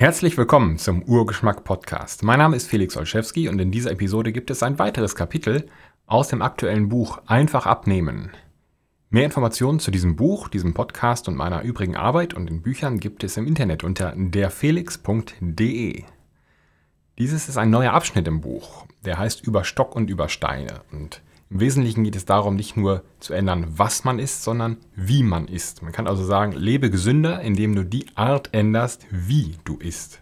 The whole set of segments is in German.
Herzlich willkommen zum Urgeschmack Podcast. Mein Name ist Felix Olszewski und in dieser Episode gibt es ein weiteres Kapitel aus dem aktuellen Buch Einfach abnehmen. Mehr Informationen zu diesem Buch, diesem Podcast und meiner übrigen Arbeit und den Büchern gibt es im Internet unter derfelix.de. Dieses ist ein neuer Abschnitt im Buch, der heißt Über Stock und über Steine und im Wesentlichen geht es darum, nicht nur zu ändern, was man isst, sondern wie man isst. Man kann also sagen, lebe gesünder, indem du die Art änderst, wie du isst.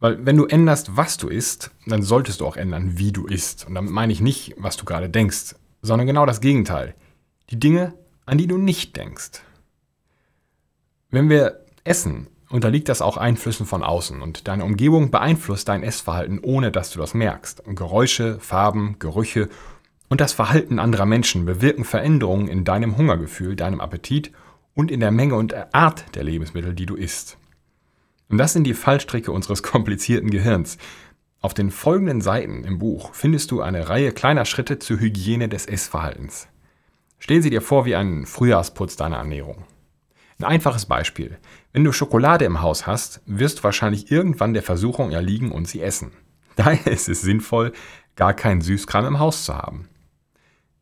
Weil wenn du änderst, was du isst, dann solltest du auch ändern, wie du isst. Und damit meine ich nicht, was du gerade denkst, sondern genau das Gegenteil. Die Dinge, an die du nicht denkst. Wenn wir essen, unterliegt das auch Einflüssen von außen und deine Umgebung beeinflusst dein Essverhalten, ohne dass du das merkst. Geräusche, Farben, Gerüche und das Verhalten anderer Menschen bewirken Veränderungen in deinem Hungergefühl, deinem Appetit und in der Menge und Art der Lebensmittel, die du isst. Und das sind die Fallstricke unseres komplizierten Gehirns. Auf den folgenden Seiten im Buch findest du eine Reihe kleiner Schritte zur Hygiene des Essverhaltens. Stell sie dir vor wie einen Frühjahrsputz deiner Ernährung. Ein einfaches Beispiel. Wenn du Schokolade im Haus hast, wirst du wahrscheinlich irgendwann der Versuchung erliegen und sie essen. Daher ist es sinnvoll, gar keinen Süßkram im Haus zu haben.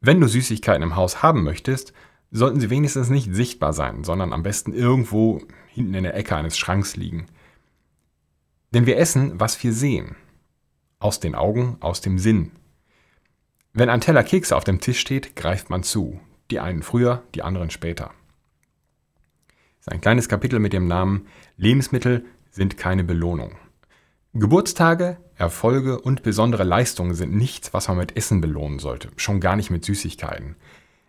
Wenn du Süßigkeiten im Haus haben möchtest, sollten sie wenigstens nicht sichtbar sein, sondern am besten irgendwo hinten in der Ecke eines Schranks liegen. Denn wir essen, was wir sehen. Aus den Augen, aus dem Sinn. Wenn ein Teller Kekse auf dem Tisch steht, greift man zu. Die einen früher, die anderen später. Ein kleines Kapitel mit dem Namen Lebensmittel sind keine Belohnung. Geburtstage, Erfolge und besondere Leistungen sind nichts, was man mit Essen belohnen sollte, schon gar nicht mit Süßigkeiten.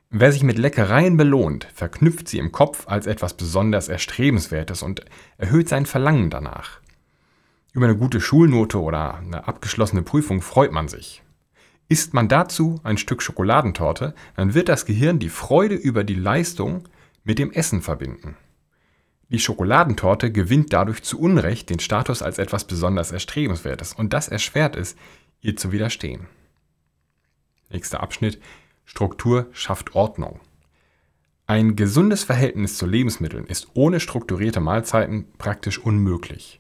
Wer sich mit Leckereien belohnt, verknüpft sie im Kopf als etwas besonders Erstrebenswertes und erhöht sein Verlangen danach. Über eine gute Schulnote oder eine abgeschlossene Prüfung freut man sich. Isst man dazu ein Stück Schokoladentorte, dann wird das Gehirn die Freude über die Leistung mit dem Essen verbinden. Die Schokoladentorte gewinnt dadurch zu Unrecht den Status als etwas besonders Erstrebenswertes und das erschwert es, ihr zu widerstehen. Nächster Abschnitt. Struktur schafft Ordnung. Ein gesundes Verhältnis zu Lebensmitteln ist ohne strukturierte Mahlzeiten praktisch unmöglich.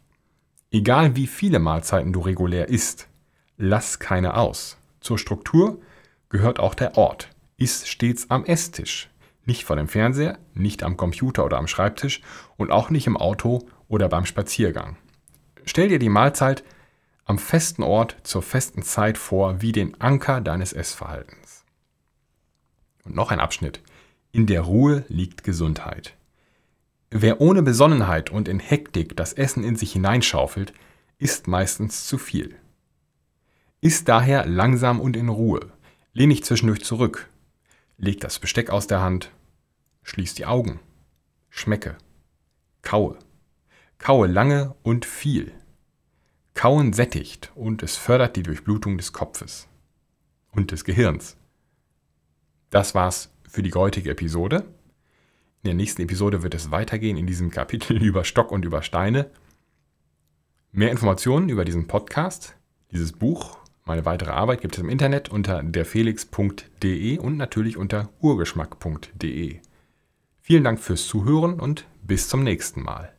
Egal wie viele Mahlzeiten du regulär isst, lass keine aus. Zur Struktur gehört auch der Ort. Iss stets am Esstisch. Nicht vor dem Fernseher, nicht am Computer oder am Schreibtisch und auch nicht im Auto oder beim Spaziergang. Stell dir die Mahlzeit am festen Ort zur festen Zeit vor, wie den Anker deines Essverhaltens. Und noch ein Abschnitt. In der Ruhe liegt Gesundheit. Wer ohne Besonnenheit und in Hektik das Essen in sich hineinschaufelt, isst meistens zu viel. Iss daher langsam und in Ruhe. Lehn dich zwischendurch zurück Leg das Besteck aus der Hand, schließ die Augen, schmecke, kaue. Kaue lange und viel. Kauen sättigt und es fördert die Durchblutung des Kopfes und des Gehirns. Das war's für die heutige Episode. In der nächsten Episode wird es weitergehen in diesem Kapitel über Stock und über Steine. Mehr Informationen über diesen Podcast, dieses Buch meine weitere Arbeit gibt es im Internet unter derfelix.de und natürlich unter urgeschmack.de. Vielen Dank fürs Zuhören und bis zum nächsten Mal.